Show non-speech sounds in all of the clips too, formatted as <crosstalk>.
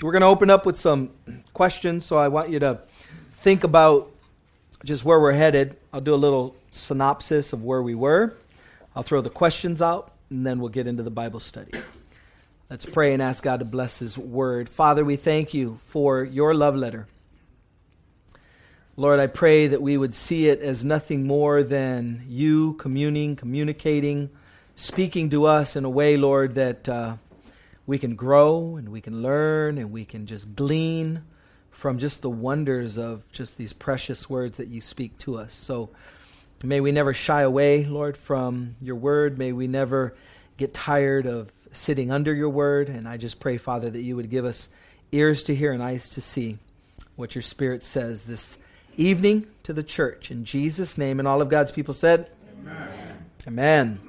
we're going to open up with some questions, so I want you to think about just where we're headed. I'll do a little synopsis of where we were. I'll throw the questions out, and then we'll get into the Bible study. Let's pray and ask God to bless His word. Father, we thank you for your love letter. Lord, I pray that we would see it as nothing more than you communing, communicating, speaking to us in a way, Lord, that uh, we can grow and we can learn and we can just glean from just the wonders of just these precious words that you speak to us. So may we never shy away, Lord, from your word. May we never get tired of sitting under your word. And I just pray, Father, that you would give us ears to hear and eyes to see what your Spirit says this evening to the church. In Jesus' name, and all of God's people said, Amen. Amen.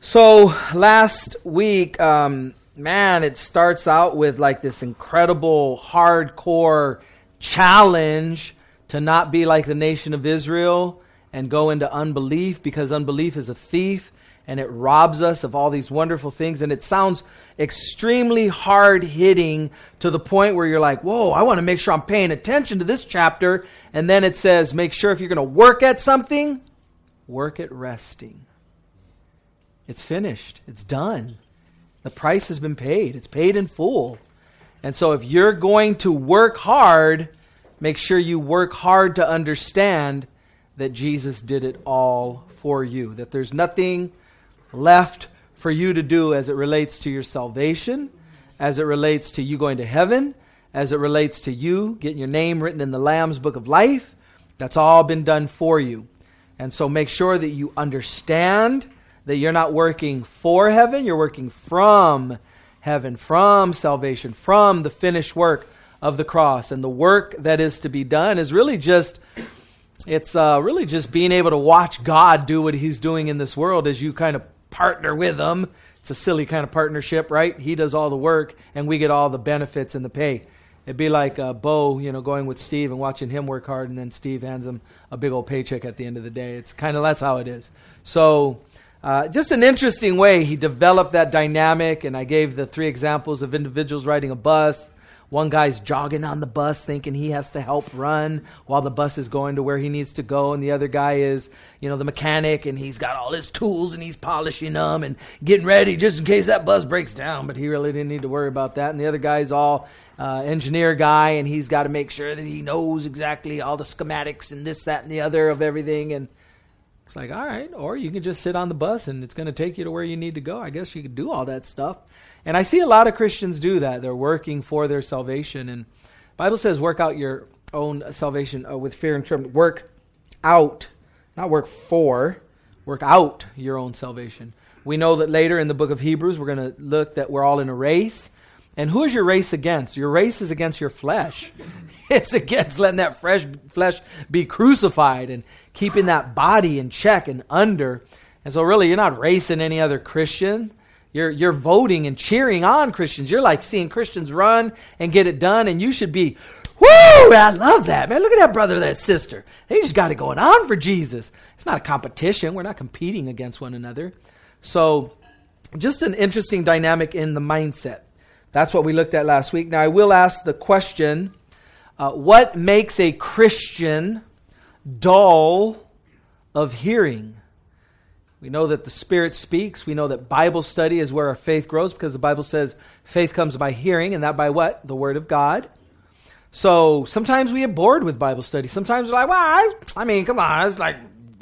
So last week, um, man, it starts out with like this incredible, hardcore challenge to not be like the nation of Israel and go into unbelief because unbelief is a thief and it robs us of all these wonderful things. And it sounds extremely hard hitting to the point where you're like, whoa, I want to make sure I'm paying attention to this chapter. And then it says, make sure if you're going to work at something, work at resting. It's finished, it's done. The price has been paid, it's paid in full. And so if you're going to work hard, make sure you work hard to understand that Jesus did it all for you, that there's nothing left for you to do as it relates to your salvation, as it relates to you going to heaven, as it relates to you getting your name written in the Lamb's book of life. That's all been done for you. And so make sure that you understand that you're not working for heaven, you're working from heaven, from salvation, from the finished work of the cross. And the work that is to be done is really just it's uh, really just being able to watch God do what He's doing in this world as you kind of partner with him. It's a silly kind of partnership, right? He does all the work, and we get all the benefits and the pay. It'd be like uh, Bo, you know, going with Steve and watching him work hard, and then Steve hands him a big old paycheck at the end of the day. It's kind of that's how it is. So, uh, just an interesting way he developed that dynamic. And I gave the three examples of individuals riding a bus, one guy's jogging on the bus thinking he has to help run while the bus is going to where he needs to go. And the other guy is, you know, the mechanic and he's got all his tools and he's polishing them and getting ready just in case that bus breaks down. But he really didn't need to worry about that. And the other guy's all uh, engineer guy and he's got to make sure that he knows exactly all the schematics and this, that, and the other of everything. And it's like, all right, or you can just sit on the bus and it's going to take you to where you need to go. I guess you could do all that stuff. And I see a lot of Christians do that. They're working for their salvation. And Bible says, work out your own salvation uh, with fear and trembling. Work out, not work for, work out your own salvation. We know that later in the book of Hebrews, we're going to look that we're all in a race. And who is your race against? Your race is against your flesh. <laughs> It's against letting that fresh flesh be crucified and keeping that body in check and under. And so, really, you're not racing any other Christian. You're, you're voting and cheering on Christians. You're like seeing Christians run and get it done, and you should be, whoo, I love that, man. Look at that brother, that sister. They just got it going on for Jesus. It's not a competition. We're not competing against one another. So, just an interesting dynamic in the mindset. That's what we looked at last week. Now, I will ask the question uh, what makes a Christian dull of hearing? We know that the Spirit speaks. We know that Bible study is where our faith grows because the Bible says faith comes by hearing, and that by what? The Word of God. So sometimes we get bored with Bible study. Sometimes we're like, well, I, I mean, come on, it's like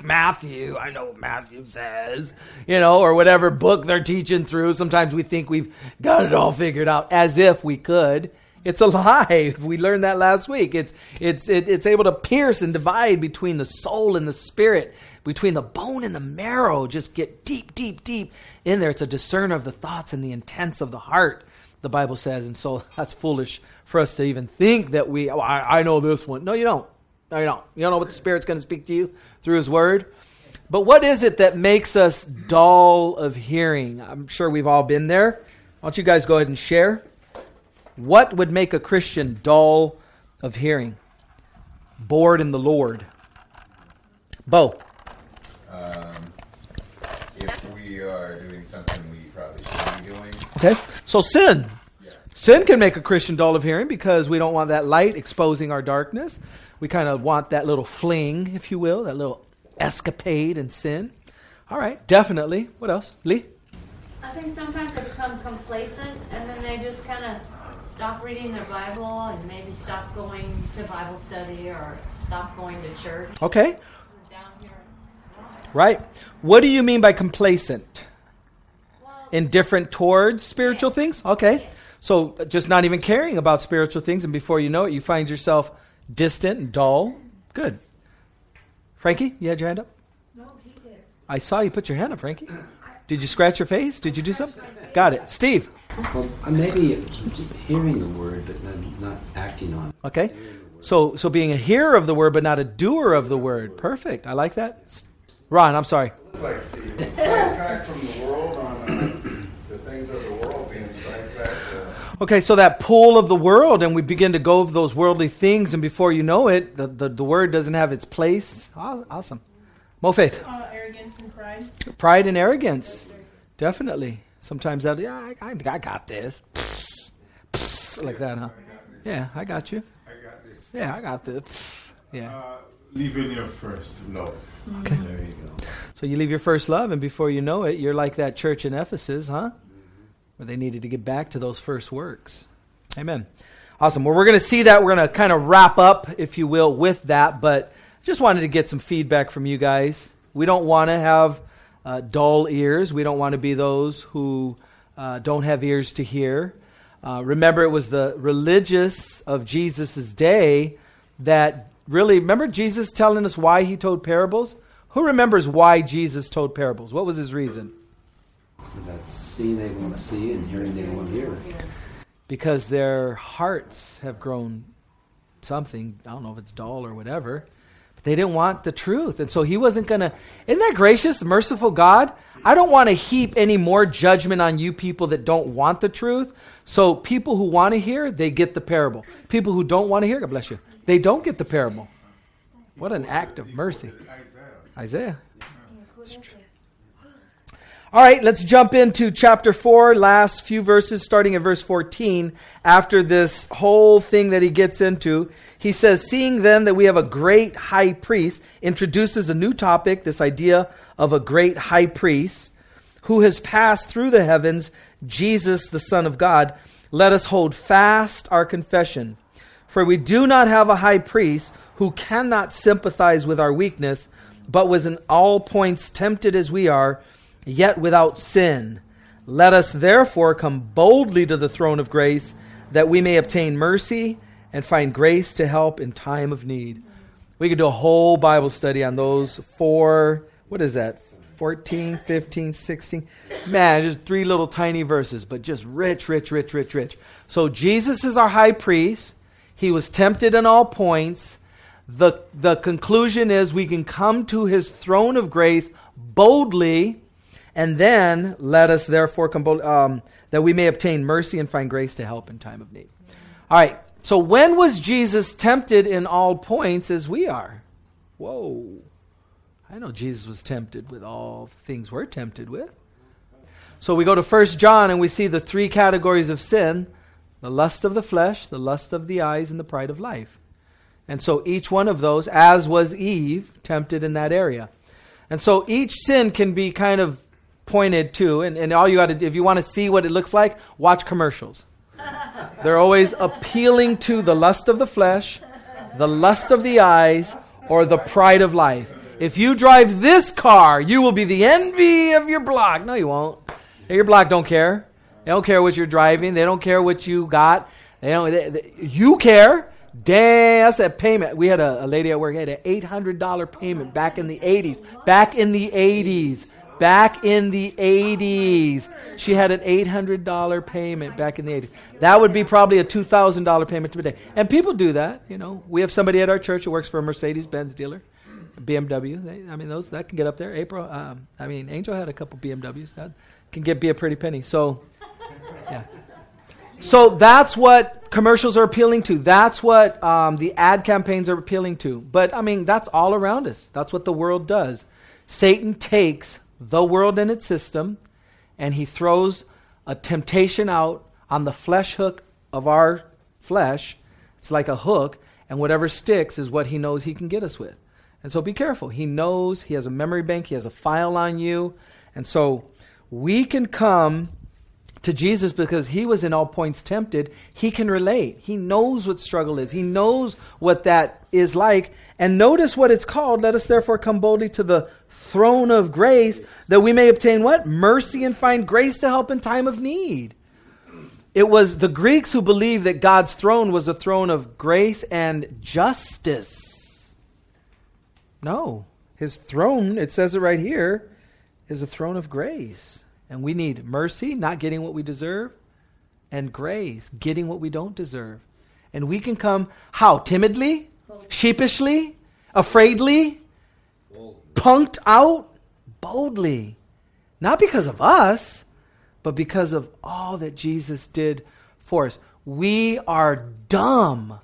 Matthew. I know what Matthew says, you know, or whatever book they're teaching through. Sometimes we think we've got it all figured out as if we could. It's alive. <laughs> We learned that last week. It's it's it, it's able to pierce and divide between the soul and the spirit, between the bone and the marrow. Just get deep, deep, deep in there. It's a discerner of the thoughts and the intents of the heart. The Bible says, and so <laughs> that's foolish for us to even think that we. Oh, I, I know this one. No, you don't. No, you don't. You don't know what the Spirit's going to speak to you through His Word. But what is it that makes us dull of hearing? I'm sure we've all been there. Why don't you guys go ahead and share? What would make a Christian dull of hearing? Bored in the Lord. Bo. Um, if we are doing something we probably shouldn't be doing. Okay. So sin. Sin can make a Christian dull of hearing because we don't want that light exposing our darkness. We kind of want that little fling, if you will, that little escapade in sin. All right, definitely. What else? Lee? I think sometimes they become complacent and then they just kind of stop reading their Bible and maybe stop going to Bible study or stop going to church. Okay. Right. What do you mean by complacent? Well, Indifferent towards spiritual things? Okay. So uh, just not even caring about spiritual things, and before you know it, you find yourself distant and dull. Good. Frankie, you had your hand up? No, he did. I saw you put your hand up, Frankie. Did you scratch your face? Did you do something? Got it. Steve. Well, maybe hearing the word, but not, not acting on it. Okay. So so being a hearer of the word but not a doer of the word. Perfect. I like that. Ron, I'm sorry. like Steve, from the world on uh, the things of the world, being sidetracked. Uh, Okay, so that pull of the world, and we begin to go of those worldly things, and before you know it, the, the, the word doesn't have its place. Awesome. Mo Faith. Uh, arrogance and pride. Pride and arrogance. Definitely. Sometimes that, yeah, I, I, I got this. like that, huh? Yeah, I got you. I got this. Yeah, I got this. Yeah. Uh, leaving your first love. Okay. There you go. So you leave your first love, and before you know it, you're like that church in Ephesus, huh? Where they needed to get back to those first works. Amen. Awesome. Well, we're going to see that. We're going to kind of wrap up, if you will, with that. But just wanted to get some feedback from you guys. We don't want to have uh, dull ears. We don't want to be those who uh, don't have ears to hear. Uh, remember, it was the religious of Jesus' day that really, remember Jesus telling us why he told parables? Who remembers why Jesus told parables? What was his reason? So that seeing they won't see and hearing they won't hear. Because their hearts have grown something, I don't know if it's dull or whatever, but they didn't want the truth. And so he wasn't going to. Isn't that gracious, merciful God? I don't want to heap any more judgment on you people that don't want the truth. So people who want to hear, they get the parable. People who don't want to hear, God bless you, they don't get the parable. What an act of mercy. Isaiah. Isaiah. All right, let's jump into chapter 4, last few verses, starting at verse 14. After this whole thing that he gets into, he says, Seeing then that we have a great high priest, introduces a new topic, this idea of a great high priest, who has passed through the heavens, Jesus, the Son of God. Let us hold fast our confession. For we do not have a high priest who cannot sympathize with our weakness, but was in all points tempted as we are, yet without sin. Let us therefore come boldly to the throne of grace, that we may obtain mercy and find grace to help in time of need. We could do a whole Bible study on those four, what is that? 14, 15, 16. Man, just three little tiny verses, but just rich, rich, rich, rich, rich. So Jesus is our high priest. He was tempted in all points. The, the conclusion is we can come to his throne of grace boldly, and then let us therefore um, that we may obtain mercy and find grace to help in time of need. All right. So when was Jesus tempted in all points as we are? Whoa. I know Jesus was tempted with all things we're tempted with. So we go to 1 John and we see the three categories of sin the lust of the flesh, the lust of the eyes, and the pride of life. And so each one of those, as was Eve, tempted in that area. And so each sin can be kind of pointed to, and, and all you got to do if you want to see what it looks like, watch commercials. They're always appealing to the lust of the flesh, the lust of the eyes, or the pride of life. If you drive this car, you will be the envy of your block. No, you won't. Your block don't care. They don't care what you're driving. They don't care what you got. They don't. They, they- you care. Dang, that's that payment. We had a, a lady at work had an eight hundred dollar payment back in the eighties. Back in the eighties. Back in the eighties, she had an eight hundred dollar payment back in the eighties. That would be probably a two thousand dollar payment today. And people do that. You know, we have somebody at our church who works for a Mercedes Benz dealer. BMW. They, I mean, those that can get up there. April. Um, I mean, Angel had a couple BMWs. That can get be a pretty penny. So, yeah. So that's what commercials are appealing to. That's what um, the ad campaigns are appealing to. But I mean, that's all around us. That's what the world does. Satan takes the world and its system, and he throws a temptation out on the flesh hook of our flesh. It's like a hook, and whatever sticks is what he knows he can get us with. And so be careful. He knows, he has a memory bank, he has a file on you. And so we can come to Jesus because he was in all points tempted. He can relate. He knows what struggle is, he knows what that is like. And notice what it's called. Let us therefore come boldly to the throne of grace that we may obtain what? Mercy and find grace to help in time of need. It was the Greeks who believed that God's throne was a throne of grace and justice. No. His throne, it says it right here, is a throne of grace. And we need mercy, not getting what we deserve, and grace, getting what we don't deserve. And we can come how? Timidly? Sheepishly? Afraidly? Punked out? Boldly. Not because of us, but because of all that Jesus did for us. We are dumb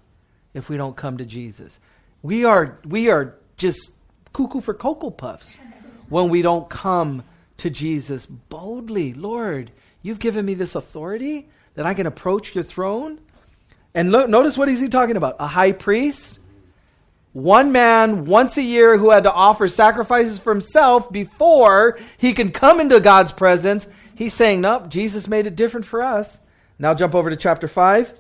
if we don't come to Jesus. We are we are just cuckoo for cocoa puffs when we don't come to Jesus boldly. Lord, you've given me this authority that I can approach your throne. And lo- notice what is he talking about? A high priest? One man once a year who had to offer sacrifices for himself before he can come into God's presence. He's saying, nope, Jesus made it different for us. Now jump over to chapter 5.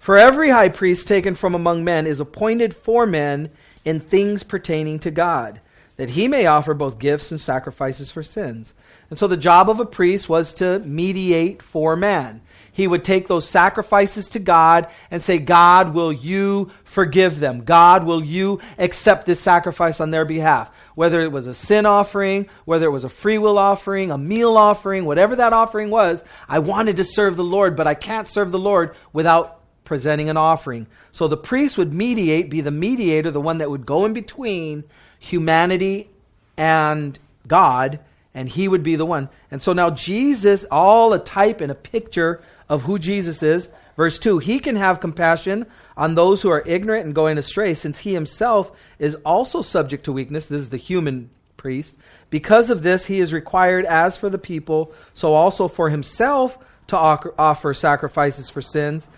For every high priest taken from among men is appointed for men in things pertaining to God, that he may offer both gifts and sacrifices for sins. And so the job of a priest was to mediate for man. He would take those sacrifices to God and say, God, will you forgive them? God, will you accept this sacrifice on their behalf? Whether it was a sin offering, whether it was a free will offering, a meal offering, whatever that offering was, I wanted to serve the Lord, but I can't serve the Lord without presenting an offering. So the priest would mediate, be the mediator, the one that would go in between humanity and God, and he would be the one. And so now Jesus, all a type and a picture of who Jesus is. Verse 2 He can have compassion on those who are ignorant and going astray, since he himself is also subject to weakness. This is the human priest. Because of this, he is required, as for the people, so also for himself, to offer sacrifices for sins.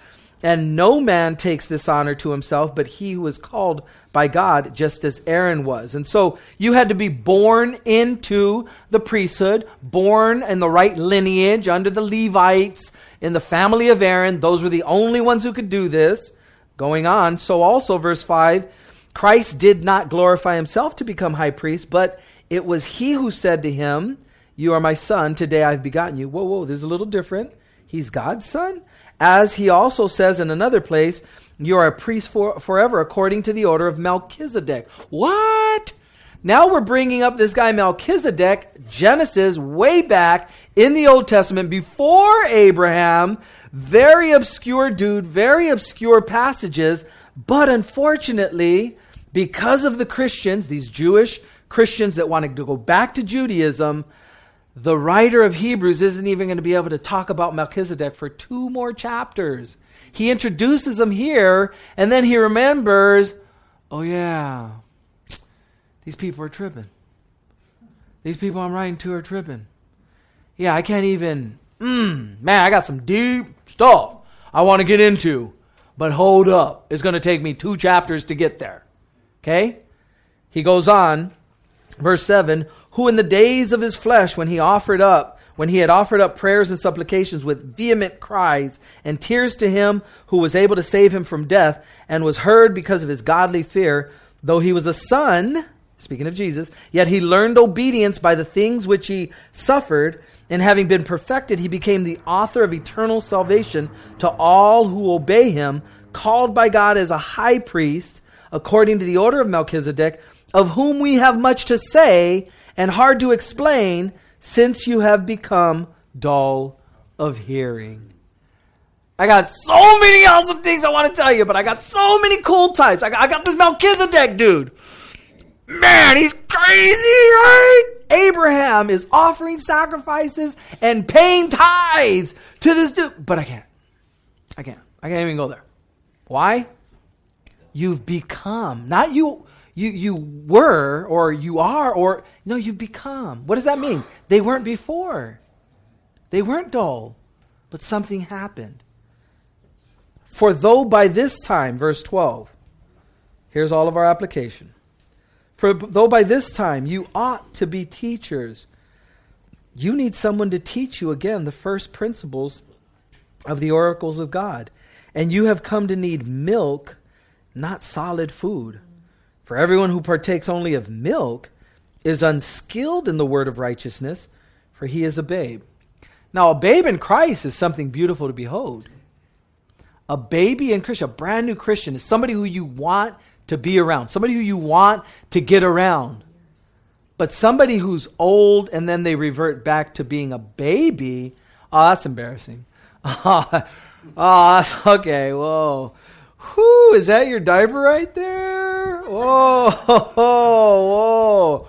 And no man takes this honor to himself, but he who is called by God, just as Aaron was. And so you had to be born into the priesthood, born in the right lineage under the Levites, in the family of Aaron. Those were the only ones who could do this. Going on. So also, verse 5 Christ did not glorify himself to become high priest, but it was he who said to him, You are my son, today I've begotten you. Whoa, whoa, this is a little different. He's God's son? As he also says in another place, you are a priest for, forever according to the order of Melchizedek. What? Now we're bringing up this guy Melchizedek, Genesis, way back in the Old Testament before Abraham. Very obscure dude, very obscure passages. But unfortunately, because of the Christians, these Jewish Christians that wanted to go back to Judaism, the writer of Hebrews isn't even going to be able to talk about Melchizedek for two more chapters. He introduces him here, and then he remembers, oh, yeah, these people are tripping. These people I'm writing to are tripping. Yeah, I can't even, mm, man, I got some deep stuff I want to get into. But hold up. It's going to take me two chapters to get there. Okay? He goes on, verse 7 who in the days of his flesh, when he offered up, when he had offered up prayers and supplications with vehement cries and tears to him who was able to save him from death, and was heard because of his godly fear, though he was a son, speaking of Jesus, yet he learned obedience by the things which he suffered, and having been perfected, he became the author of eternal salvation to all who obey him, called by God as a high priest, according to the order of Melchizedek, of whom we have much to say and hard to explain since you have become dull of hearing. I got so many awesome things I want to tell you, but I got so many cool types. I got, I got this Melchizedek dude. Man, he's crazy, right? Abraham is offering sacrifices and paying tithes to this dude. But I can't. I can't. I can't even go there. Why? You've become, not you you, you were or you are or no, you've become. What does that mean? They weren't before. They weren't dull, but something happened. For though by this time, verse 12, here's all of our application. For though by this time you ought to be teachers, you need someone to teach you again the first principles of the oracles of God. And you have come to need milk, not solid food. For everyone who partakes only of milk is unskilled in the word of righteousness, for he is a babe. Now, a babe in Christ is something beautiful to behold. A baby in Christ, a brand new Christian, is somebody who you want to be around, somebody who you want to get around. But somebody who's old and then they revert back to being a baby, oh, that's embarrassing. oh, <laughs> that's okay. Whoa. Whoo, is that your diaper right there? Whoa, <laughs> whoa, whoa.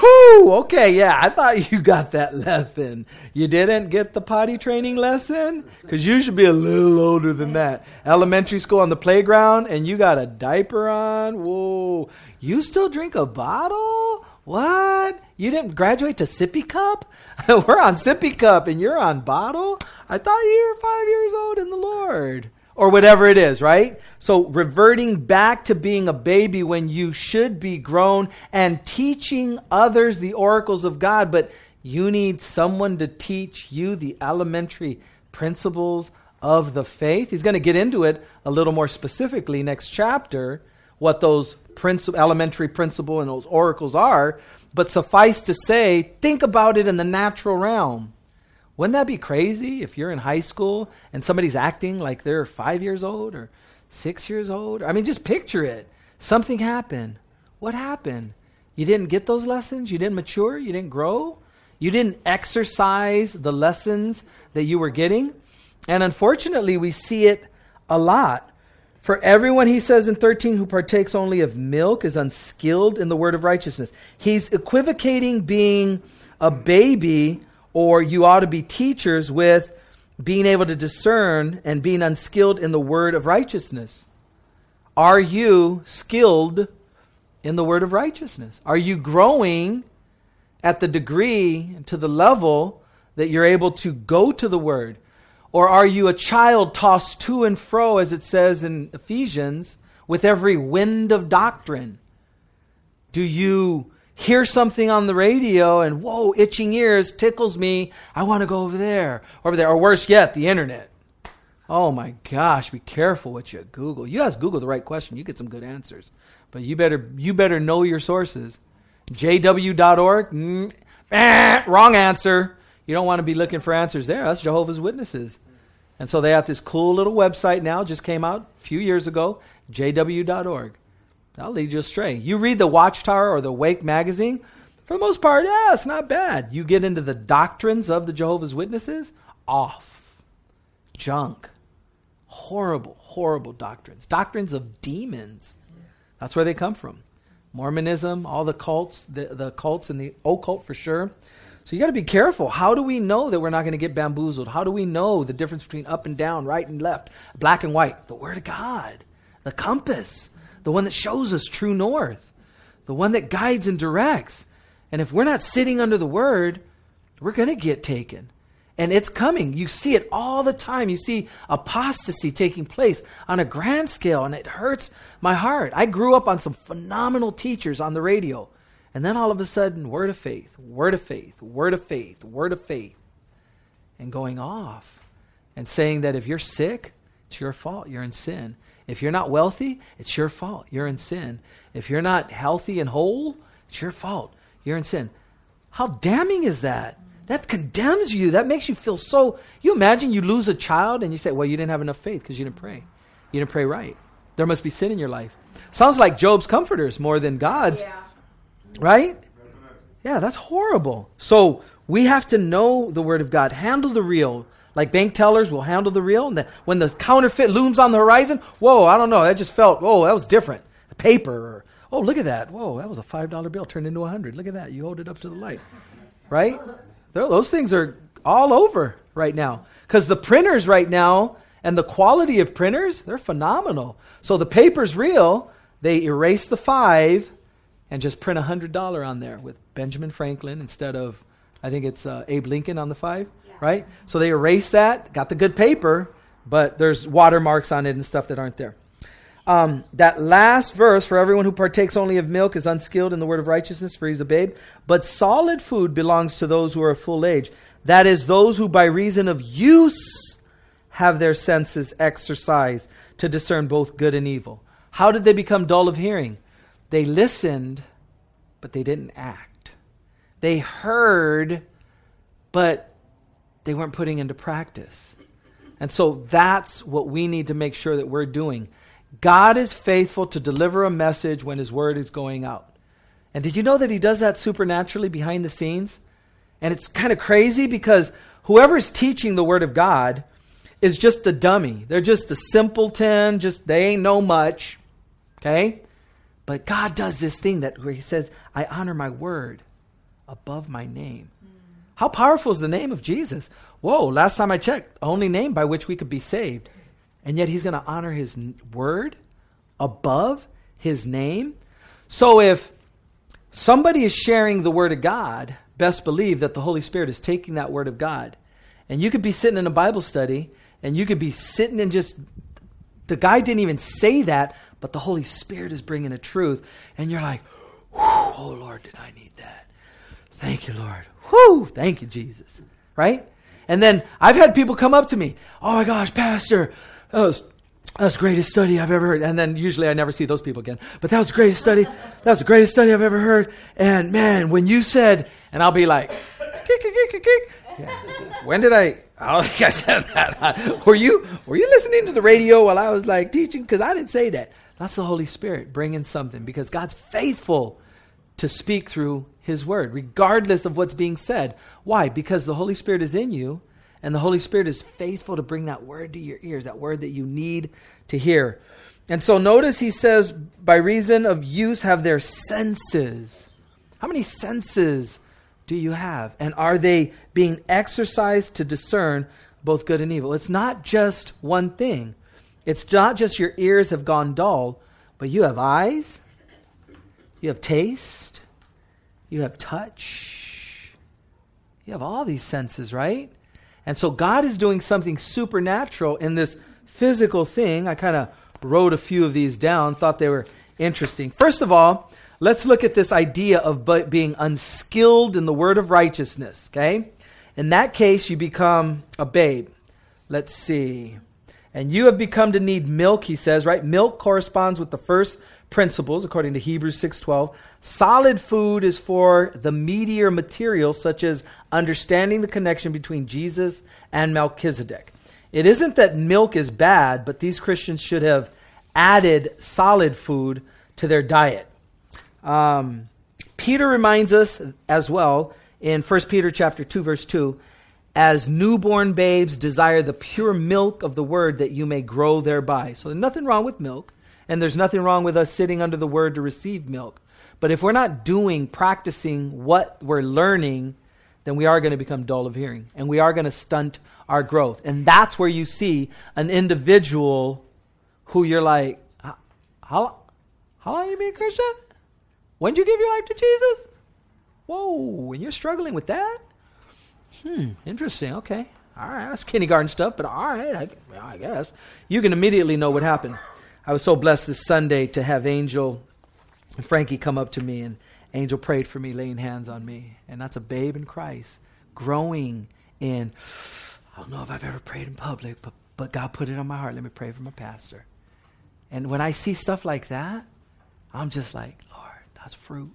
Whew, okay, yeah, I thought you got that lesson. You didn't get the potty training lesson? Because you should be a little older than that. Elementary school on the playground, and you got a diaper on? Whoa. You still drink a bottle? What? You didn't graduate to sippy cup? <laughs> We're on sippy cup, and you're on bottle? I thought you were five years old in the Lord or whatever it is, right? So reverting back to being a baby when you should be grown and teaching others the oracles of God, but you need someone to teach you the elementary principles of the faith. He's going to get into it a little more specifically next chapter, what those princi- elementary principle and those oracles are, but suffice to say, think about it in the natural realm. Wouldn't that be crazy if you're in high school and somebody's acting like they're five years old or six years old? I mean, just picture it. Something happened. What happened? You didn't get those lessons? You didn't mature? You didn't grow? You didn't exercise the lessons that you were getting? And unfortunately, we see it a lot. For everyone, he says in 13, who partakes only of milk is unskilled in the word of righteousness. He's equivocating being a baby or you ought to be teachers with being able to discern and being unskilled in the word of righteousness. Are you skilled in the word of righteousness? Are you growing at the degree to the level that you're able to go to the word? Or are you a child tossed to and fro, as it says in Ephesians, with every wind of doctrine? Do you hear something on the radio and whoa, itching ears tickles me. I want to go over there, over there, or worse yet, the internet. Oh my gosh, be careful what you Google. You ask Google the right question, you get some good answers. But you better you better know your sources. JW.org, mm, eh, wrong answer. You don't want to be looking for answers there. That's Jehovah's Witnesses. And so they have this cool little website now, just came out a few years ago, jw.org. That'll lead you astray. You read the Watchtower or the Wake magazine, for the most part, yeah, it's not bad. You get into the doctrines of the Jehovah's Witnesses, off. Junk. Horrible, horrible doctrines. Doctrines of demons. That's where they come from. Mormonism, all the cults, the, the cults and the occult for sure. So you got to be careful. How do we know that we're not going to get bamboozled? How do we know the difference between up and down, right and left, black and white? The Word of God, the compass the one that shows us true north, the one that guides and directs. And if we're not sitting under the word, we're going to get taken. And it's coming. You see it all the time. You see apostasy taking place on a grand scale, and it hurts my heart. I grew up on some phenomenal teachers on the radio. And then all of a sudden, word of faith, word of faith, word of faith, word of faith, and going off and saying that if you're sick, it's your fault. You're in sin. If you're not wealthy, it's your fault. You're in sin. If you're not healthy and whole, it's your fault. You're in sin. How damning is that? That condemns you. That makes you feel so. You imagine you lose a child and you say, well, you didn't have enough faith because you didn't pray. You didn't pray right. There must be sin in your life. Sounds like Job's comforters more than God's. Yeah. Right? Yeah, that's horrible. So we have to know the Word of God, handle the real, like bank tellers will handle the real. And the, when the counterfeit looms on the horizon, whoa, I don't know. That just felt, oh, that was different. Paper. Or, oh, look at that. Whoa, that was a $5 bill turned into a 100 Look at that. You hold it up to the light. Right? Those things are all over right now. Because the printers right now and the quality of printers, they're phenomenal. So the paper's real. They erase the 5 and just print a $100 on there with Benjamin Franklin instead of, I think it's uh, Abe Lincoln on the 5 right? So they erased that, got the good paper, but there's watermarks on it and stuff that aren't there. Um, that last verse, for everyone who partakes only of milk is unskilled in the word of righteousness, for he's a babe. But solid food belongs to those who are of full age. That is, those who by reason of use have their senses exercised to discern both good and evil. How did they become dull of hearing? They listened, but they didn't act. They heard, but they weren't putting into practice. And so that's what we need to make sure that we're doing. God is faithful to deliver a message when his word is going out. And did you know that he does that supernaturally behind the scenes? And it's kind of crazy because whoever's teaching the word of God is just a dummy. They're just a simpleton, just they ain't know much. Okay? But God does this thing that where he says, I honor my word above my name. How powerful is the name of Jesus? Whoa, last time I checked, only name by which we could be saved. And yet he's going to honor his word above his name. So if somebody is sharing the word of God, best believe that the Holy Spirit is taking that word of God. And you could be sitting in a Bible study and you could be sitting and just, the guy didn't even say that, but the Holy Spirit is bringing a truth. And you're like, oh Lord, did I need that? Thank you, Lord. Whoo, thank you, Jesus. Right? And then I've had people come up to me, oh my gosh, Pastor, that was that's the greatest study I've ever heard. And then usually I never see those people again. But that was the greatest study. That was the greatest study I've ever heard. And man, when you said, and I'll be like, yeah. when did I? I don't think I said that. <laughs> were you were you listening to the radio while I was like teaching? Because I didn't say that. That's the Holy Spirit bringing something. Because God's faithful to speak through His Word, regardless of what's being said. Why? Because the Holy Spirit is in you and the Holy Spirit is faithful to bring that word to your ears, that word that you need to hear. And so notice he says, by reason of use, have their senses. How many senses do you have? And are they being exercised to discern both good and evil? It's not just one thing. It's not just your ears have gone dull, but you have eyes, you have taste, you have touch, you have all these senses, right? And so God is doing something supernatural in this physical thing. I kind of wrote a few of these down, thought they were interesting. First of all, let's look at this idea of being unskilled in the word of righteousness, okay? In that case, you become a babe. Let's see. And you have become to need milk, he says, right? Milk corresponds with the first principles according to Hebrews 6:12. Solid food is for the meatier materials such as understanding the connection between Jesus and Melchizedek. It isn't that milk is bad, but these Christians should have added solid food to their diet. Um, Peter reminds us as well in 1 Peter chapter 2 verse 2 as newborn babes desire the pure milk of the word that you may grow thereby. So there's nothing wrong with milk. And there's nothing wrong with us sitting under the word to receive milk. But if we're not doing, practicing what we're learning, then we are going to become dull of hearing. And we are going to stunt our growth. And that's where you see an individual who you're like, how, how long you been a Christian? When did you give your life to Jesus? Whoa, and you're struggling with that? Hmm, interesting. Okay. All right, that's kindergarten stuff, but all right, I, I guess. You can immediately know what happened. I was so blessed this Sunday to have Angel and Frankie come up to me, and Angel prayed for me, laying hands on me. And that's a babe in Christ, growing in. I don't know if I've ever prayed in public, but, but God put it on my heart. Let me pray for my pastor. And when I see stuff like that, I'm just like, Lord, that's fruit.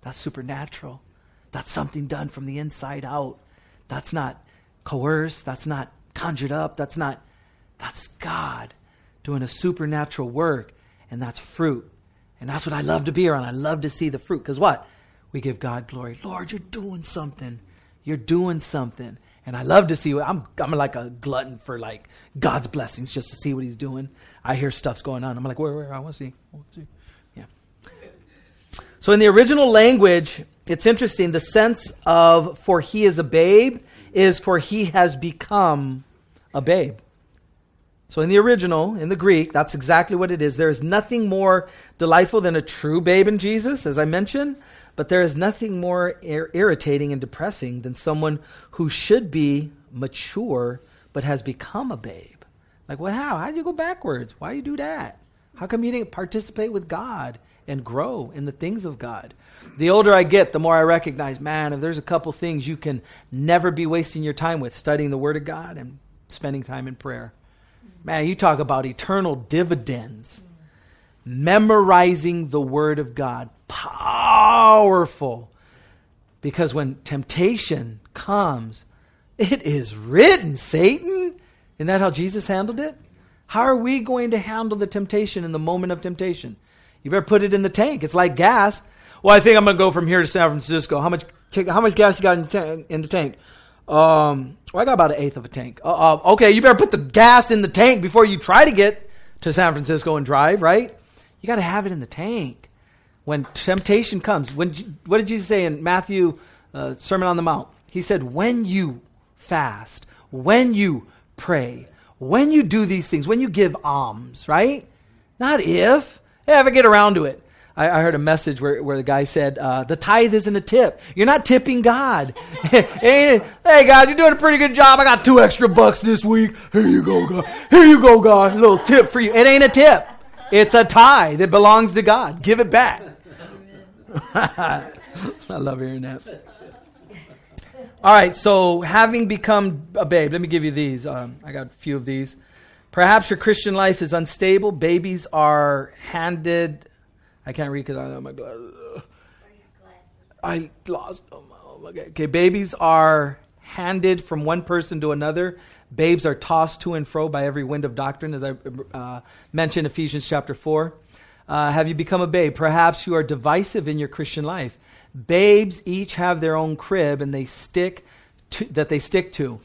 That's supernatural. That's something done from the inside out. That's not coerced. That's not conjured up. That's not, that's God doing a supernatural work, and that's fruit. And that's what I love to be around. I love to see the fruit. Because what? We give God glory. Lord, you're doing something. You're doing something. And I love to see what I'm I'm like a glutton for like God's blessings just to see what he's doing. I hear stuff's going on. I'm like, where, where? I want to see. I want to see. Yeah. So in the original language, it's interesting. The sense of for he is a babe is for he has become a babe. So, in the original, in the Greek, that's exactly what it is. There is nothing more delightful than a true babe in Jesus, as I mentioned, but there is nothing more ir- irritating and depressing than someone who should be mature but has become a babe. Like, what? How? How'd you go backwards? Why you do that? How come you didn't participate with God and grow in the things of God? The older I get, the more I recognize, man, if there's a couple things you can never be wasting your time with, studying the Word of God and spending time in prayer. Man, you talk about eternal dividends. Memorizing the Word of God. Powerful. Because when temptation comes, it is written, Satan. Isn't that how Jesus handled it? How are we going to handle the temptation in the moment of temptation? You better put it in the tank. It's like gas. Well, I think I'm going to go from here to San Francisco. How much? How much gas you got in the, tank, in the tank? Um, well, I got about an eighth of a tank. Uh, uh, okay, you better put the gas in the tank before you try to get to San Francisco and drive. Right? You got to have it in the tank when temptation comes. When what did Jesus say in Matthew uh, Sermon on the Mount? He said, "When you fast, when you pray, when you do these things, when you give alms, right? Not if. Ever get around to it. I, I heard a message where, where the guy said, uh, the tithe isn't a tip. You're not tipping God. <laughs> hey, God, you're doing a pretty good job. I got two extra bucks this week. Here you go, God. Here you go, God. A little tip for you. It ain't a tip. It's a tithe that belongs to God. Give it back. <laughs> I love hearing that. All right, so having become a babe, let me give you these. Um, I got a few of these. Perhaps your Christian life is unstable. Babies are handed. I can't read because I don't have my glasses. I lost them. Oh my God. Okay, babies are handed from one person to another. Babes are tossed to and fro by every wind of doctrine, as I uh, mentioned Ephesians chapter 4. Uh, have you become a babe? Perhaps you are divisive in your Christian life. Babes each have their own crib and they stick to, that they stick to.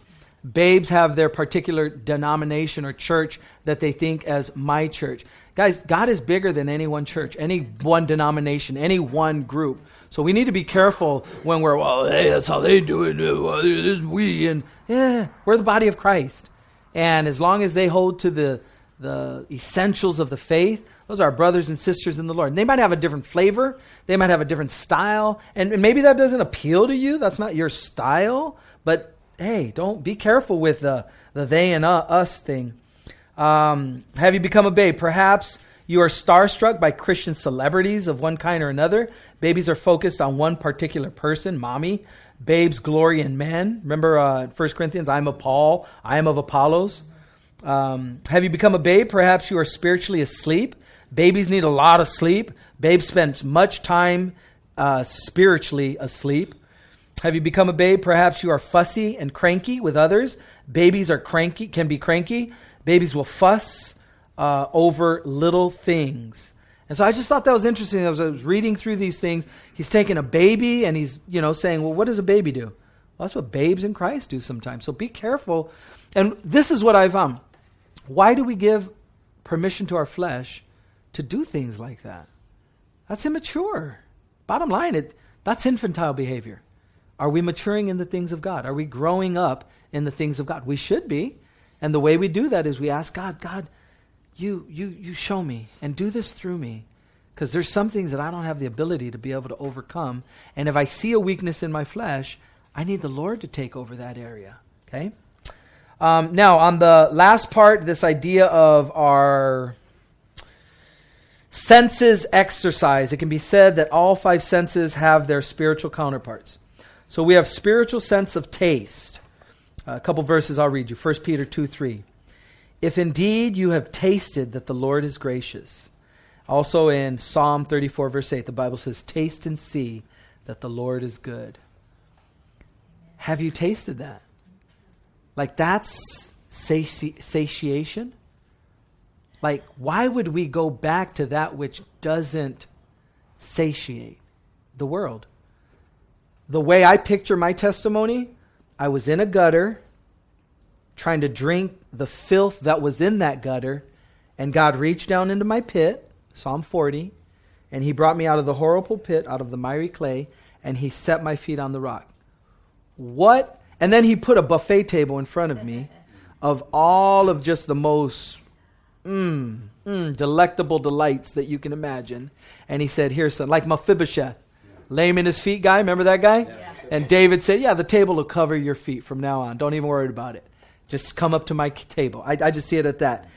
Babes have their particular denomination or church that they think as my church. Guys, God is bigger than any one church, any one denomination, any one group. So we need to be careful when we're, well, hey, that's how they do it. This is we. And yeah, we're the body of Christ. And as long as they hold to the, the essentials of the faith, those are brothers and sisters in the Lord. And they might have a different flavor, they might have a different style, and maybe that doesn't appeal to you. That's not your style. But hey, don't be careful with the, the they and uh, us thing. Um, have you become a babe? Perhaps you are starstruck by Christian celebrities of one kind or another. Babies are focused on one particular person, mommy. Babes glory in men. Remember uh, 1 Corinthians, I am of Paul, I am of Apollos. Um, have you become a babe? Perhaps you are spiritually asleep. Babies need a lot of sleep. Babe spends much time uh, spiritually asleep. Have you become a babe? Perhaps you are fussy and cranky with others. Babies are cranky, can be cranky. Babies will fuss uh, over little things. And so I just thought that was interesting. I was, I was, reading through these things. He's taking a baby and he's, you know, saying, well, what does a baby do? Well, that's what babes in Christ do sometimes. So be careful. And this is what I found. Why do we give permission to our flesh to do things like that. That's immature. Bottom line, it, that's infantile behavior. Are we maturing in the things of God? Are we growing up in the things of God? We should be. And the way we do that is we ask God, God, you, you, you show me and do this through me. Because there's some things that I don't have the ability to be able to overcome. And if I see a weakness in my flesh, I need the Lord to take over that area. Okay? Um, now, on the last part, this idea of our senses exercise. It can be said that all five senses have their spiritual counterparts. So we have spiritual sense of taste. Uh, a couple verses I'll read you. 1 Peter 2 3. If indeed you have tasted that the Lord is gracious. Also in Psalm 34, verse 8, the Bible says, Taste and see that the Lord is good. Have you tasted that? Like that's sati- satiation? Like, why would we go back to that which doesn't satiate the world? The way I picture my testimony, I was in a gutter trying to drink the filth that was in that gutter, and God reached down into my pit, Psalm 40, and He brought me out of the horrible pit, out of the miry clay, and He set my feet on the rock. What? And then He put a buffet table in front of me of all of just the most Mmm, mm, delectable delights that you can imagine. And he said, Here's some, like Mephibosheth, lame in his feet guy. Remember that guy? Yeah. And David said, Yeah, the table will cover your feet from now on. Don't even worry about it. Just come up to my table. I, I just see it at that.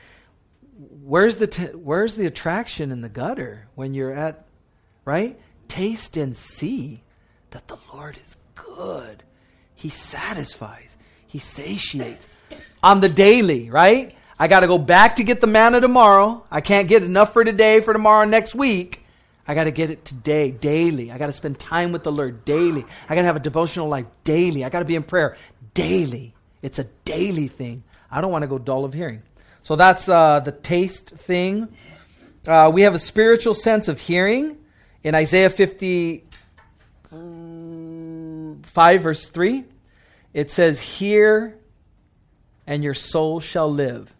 Where's the, t- where's the attraction in the gutter when you're at, right? Taste and see that the Lord is good. He satisfies, He satiates on the daily, right? I got to go back to get the manna tomorrow. I can't get enough for today, for tomorrow, next week. I got to get it today, daily. I got to spend time with the Lord daily. I got to have a devotional life daily. I got to be in prayer daily. It's a daily thing. I don't want to go dull of hearing. So that's uh, the taste thing. Uh, we have a spiritual sense of hearing in Isaiah 55, verse 3. It says, Hear and your soul shall live.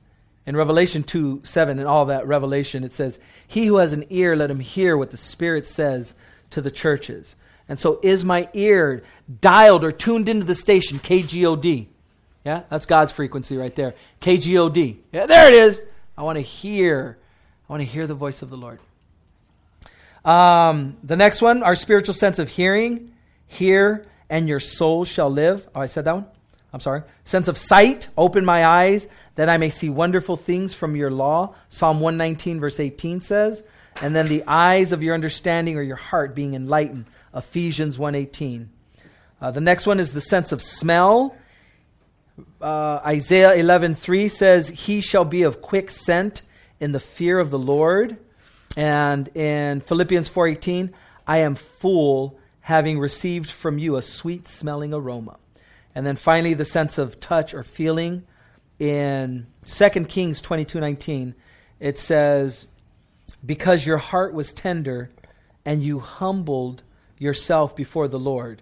In Revelation 2 7 and all that revelation, it says, He who has an ear, let him hear what the Spirit says to the churches. And so, is my ear dialed or tuned into the station, KGOD? Yeah, that's God's frequency right there. KGOD. Yeah, there it is. I want to hear. I want to hear the voice of the Lord. Um, the next one, our spiritual sense of hearing. Hear, and your soul shall live. Oh, I said that one? I'm sorry. Sense of sight. Open my eyes that I may see wonderful things from your law. Psalm 119, verse 18 says. And then the eyes of your understanding or your heart being enlightened. Ephesians 1.18. Uh, the next one is the sense of smell. Uh, Isaiah 11.3 says, He shall be of quick scent in the fear of the Lord. And in Philippians 4.18, I am full, having received from you a sweet smelling aroma. And then finally, the sense of touch or feeling in 2 Kings 22:19 it says because your heart was tender and you humbled yourself before the Lord.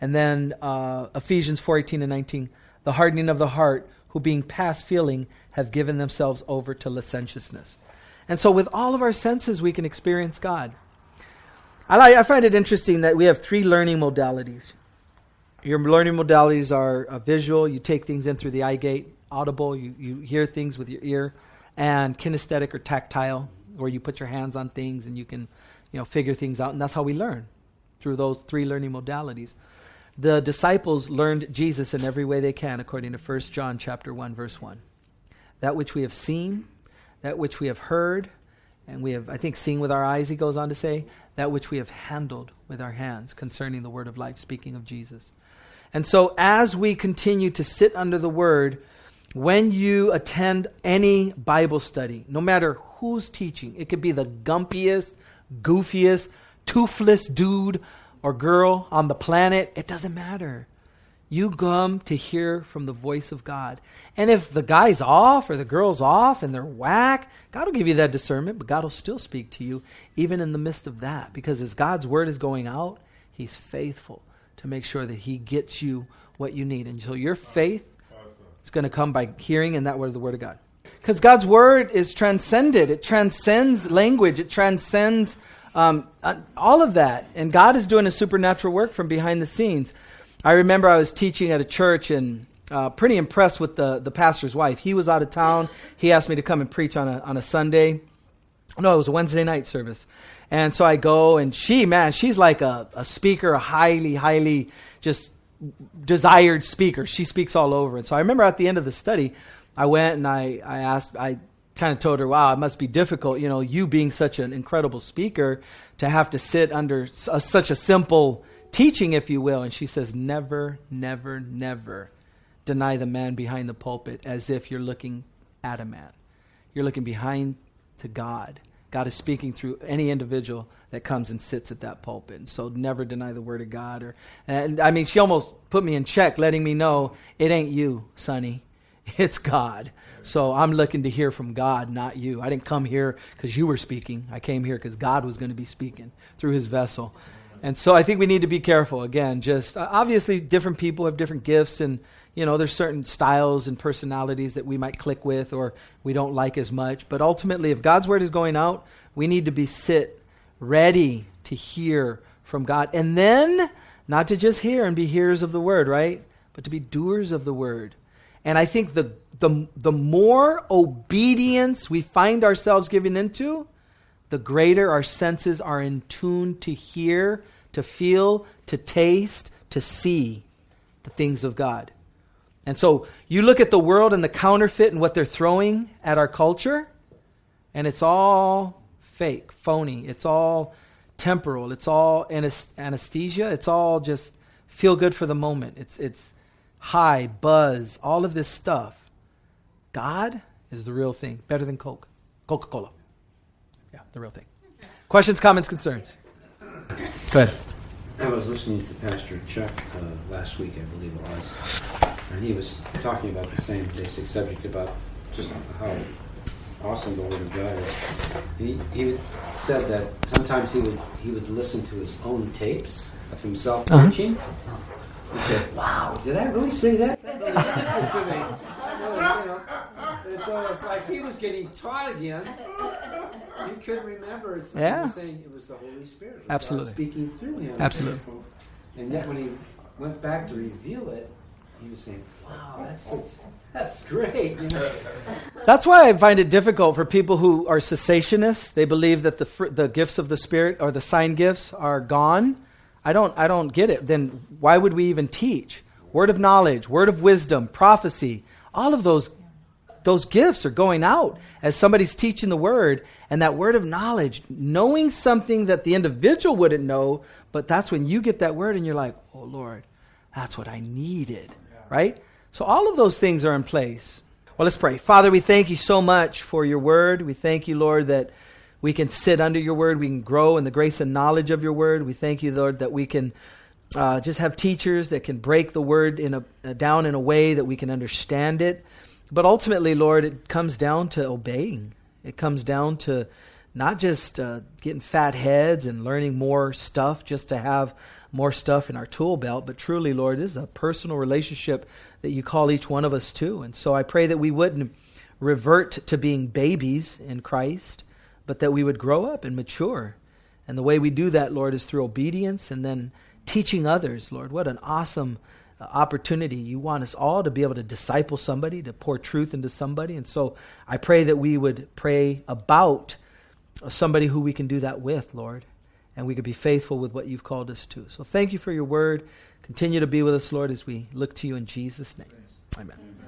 And then uh, Ephesians 4:18 and 19 the hardening of the heart who being past feeling have given themselves over to licentiousness. And so with all of our senses we can experience God. I, like, I find it interesting that we have three learning modalities. Your learning modalities are uh, visual, you take things in through the eye gate audible, you, you hear things with your ear, and kinesthetic or tactile, where you put your hands on things and you can you know, figure things out. And that's how we learn, through those three learning modalities. The disciples learned Jesus in every way they can, according to 1 John chapter 1, verse 1. That which we have seen, that which we have heard, and we have, I think, seen with our eyes, he goes on to say, that which we have handled with our hands concerning the word of life, speaking of Jesus. And so, as we continue to sit under the word, when you attend any Bible study, no matter who's teaching, it could be the gumpiest, goofiest, toothless dude or girl on the planet, it doesn't matter. You come to hear from the voice of God. And if the guy's off or the girl's off and they're whack, God will give you that discernment, but God will still speak to you even in the midst of that. Because as God's word is going out, He's faithful to make sure that He gets you what you need. And so your faith is going to come by hearing and that word of the Word of God. Because God's Word is transcended, it transcends language, it transcends um, uh, all of that. And God is doing a supernatural work from behind the scenes. I remember I was teaching at a church and uh, pretty impressed with the, the pastor's wife. He was out of town. He asked me to come and preach on a, on a Sunday. No, it was a Wednesday night service. And so I go, and she, man, she's like a, a speaker, a highly, highly just desired speaker. She speaks all over. And so I remember at the end of the study, I went and I, I asked, I kind of told her, wow, it must be difficult, you know, you being such an incredible speaker to have to sit under a, such a simple teaching, if you will. And she says, never, never, never deny the man behind the pulpit as if you're looking at a man. You're looking behind to God. God is speaking through any individual that comes and sits at that pulpit. And so never deny the word of God. Or, and I mean, she almost put me in check, letting me know it ain't you, Sonny. <laughs> It's God. So I'm looking to hear from God, not you. I didn't come here because you were speaking. I came here because God was going to be speaking through his vessel. And so I think we need to be careful. Again, just obviously different people have different gifts and you know, there's certain styles and personalities that we might click with or we don't like as much. But ultimately, if God's word is going out, we need to be sit ready to hear from God. And then, not to just hear and be hearers of the word, right? But to be doers of the word. And I think the, the, the more obedience we find ourselves giving into, the greater our senses are in tune to hear, to feel, to taste, to see the things of God. And so you look at the world and the counterfeit and what they're throwing at our culture, and it's all fake, phony. It's all temporal. It's all anesthesia. It's all just feel good for the moment. It's, it's high, buzz, all of this stuff. God is the real thing, better than Coke, Coca Cola. Yeah, the real thing. Questions, comments, concerns? Go ahead. I was listening to Pastor Chuck uh, last week, I believe it was, and he was talking about the same basic subject about just how awesome the Word of God is. He, he said that sometimes he would he would listen to his own tapes of himself uh-huh. preaching. He said, "Wow, did I really say that?" <laughs> that to me. You know, and so it's like he was getting taught again. He couldn't remember. It's like yeah. saying it was the Holy Spirit. Absolutely. speaking through him. Absolutely. And yet when he went back to reveal it, he was saying, "Wow, that's such, that's great." You know? <laughs> That's why I find it difficult for people who are cessationists. They believe that the fr- the gifts of the Spirit or the sign gifts are gone. I don't I don't get it. Then why would we even teach? Word of knowledge, word of wisdom, prophecy, all of those those gifts are going out as somebody's teaching the word and that word of knowledge, knowing something that the individual wouldn't know, but that's when you get that word and you're like, "Oh Lord, that's what I needed." Right? So all of those things are in place. Well, let's pray. Father, we thank you so much for your word. We thank you, Lord, that we can sit under your word. We can grow in the grace and knowledge of your word. We thank you, Lord, that we can uh, just have teachers that can break the word in a, uh, down in a way that we can understand it. But ultimately, Lord, it comes down to obeying. It comes down to not just uh, getting fat heads and learning more stuff just to have more stuff in our tool belt, but truly, Lord, this is a personal relationship that you call each one of us to. And so I pray that we wouldn't revert to being babies in Christ, but that we would grow up and mature. And the way we do that, Lord, is through obedience and then teaching others, Lord. What an awesome uh, opportunity. You want us all to be able to disciple somebody, to pour truth into somebody. And so I pray that we would pray about somebody who we can do that with, Lord and we could be faithful with what you've called us to. So thank you for your word. Continue to be with us, Lord, as we look to you in Jesus' name. Amen.